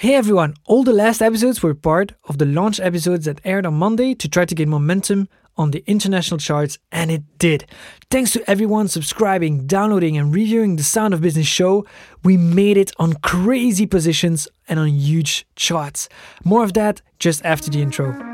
Hey everyone, all the last episodes were part of the launch episodes that aired on Monday to try to gain momentum on the international charts, and it did. Thanks to everyone subscribing, downloading, and reviewing the Sound of Business show, we made it on crazy positions and on huge charts. More of that just after the intro.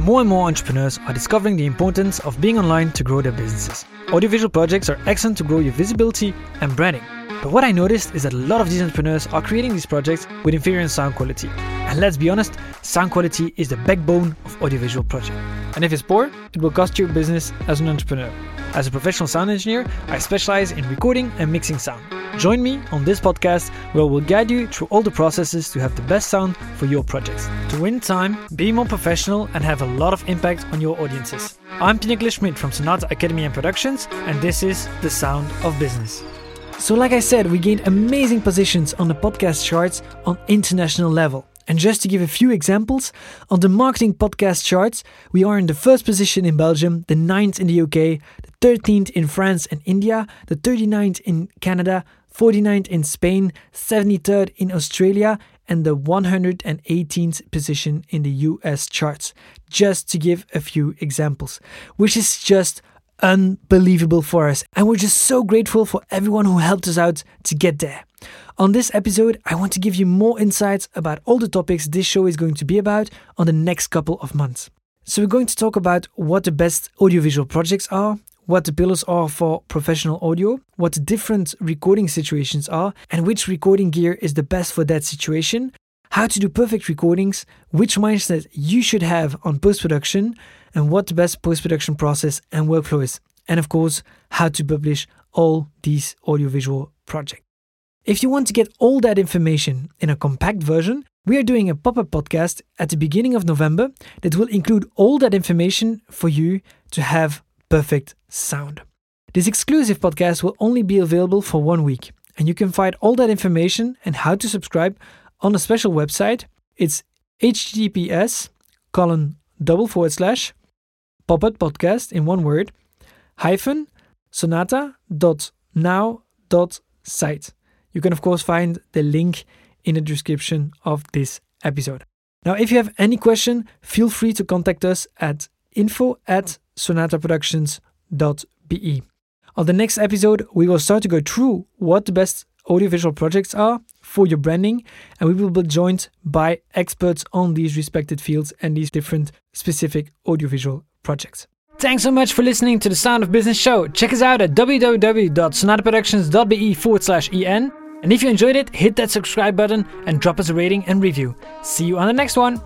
More and more entrepreneurs are discovering the importance of being online to grow their businesses. Audiovisual projects are excellent to grow your visibility and branding. But what I noticed is that a lot of these entrepreneurs are creating these projects with inferior sound quality. And let's be honest, sound quality is the backbone of audiovisual project. And if it's poor, it will cost your business as an entrepreneur. As a professional sound engineer, I specialize in recording and mixing sound. Join me on this podcast where we'll guide you through all the processes to have the best sound for your projects. To win time, be more professional, and have a lot of impact on your audiences. I'm Pierre-Nicolas Schmidt from Sonata Academy and Productions, and this is The Sound of Business. So, like I said, we gained amazing positions on the podcast charts on international level. And just to give a few examples, on the marketing podcast charts, we are in the first position in Belgium, the 9th in the UK, the 13th in France and India, the 39th in Canada, 49th in Spain, 73rd in Australia, and the 118th position in the US charts, just to give a few examples, which is just unbelievable for us. And we're just so grateful for everyone who helped us out to get there. On this episode, I want to give you more insights about all the topics this show is going to be about on the next couple of months. So, we're going to talk about what the best audiovisual projects are, what the pillars are for professional audio, what the different recording situations are, and which recording gear is the best for that situation, how to do perfect recordings, which mindset you should have on post production, and what the best post production process and workflow is, and of course, how to publish all these audiovisual projects. If you want to get all that information in a compact version, we are doing a pop up podcast at the beginning of November that will include all that information for you to have perfect sound. This exclusive podcast will only be available for one week, and you can find all that information and how to subscribe on a special website. It's https colon double forward slash up podcast in one word hyphen sonata dot now dot site. You can of course find the link in the description of this episode. Now, if you have any question, feel free to contact us at info at sonataproductions.be. On the next episode, we will start to go through what the best audiovisual projects are for your branding, and we will be joined by experts on these respected fields and these different specific audiovisual projects. Thanks so much for listening to the Sound of Business show. Check us out at www.sonataproductions.be forward slash en. And if you enjoyed it, hit that subscribe button and drop us a rating and review. See you on the next one.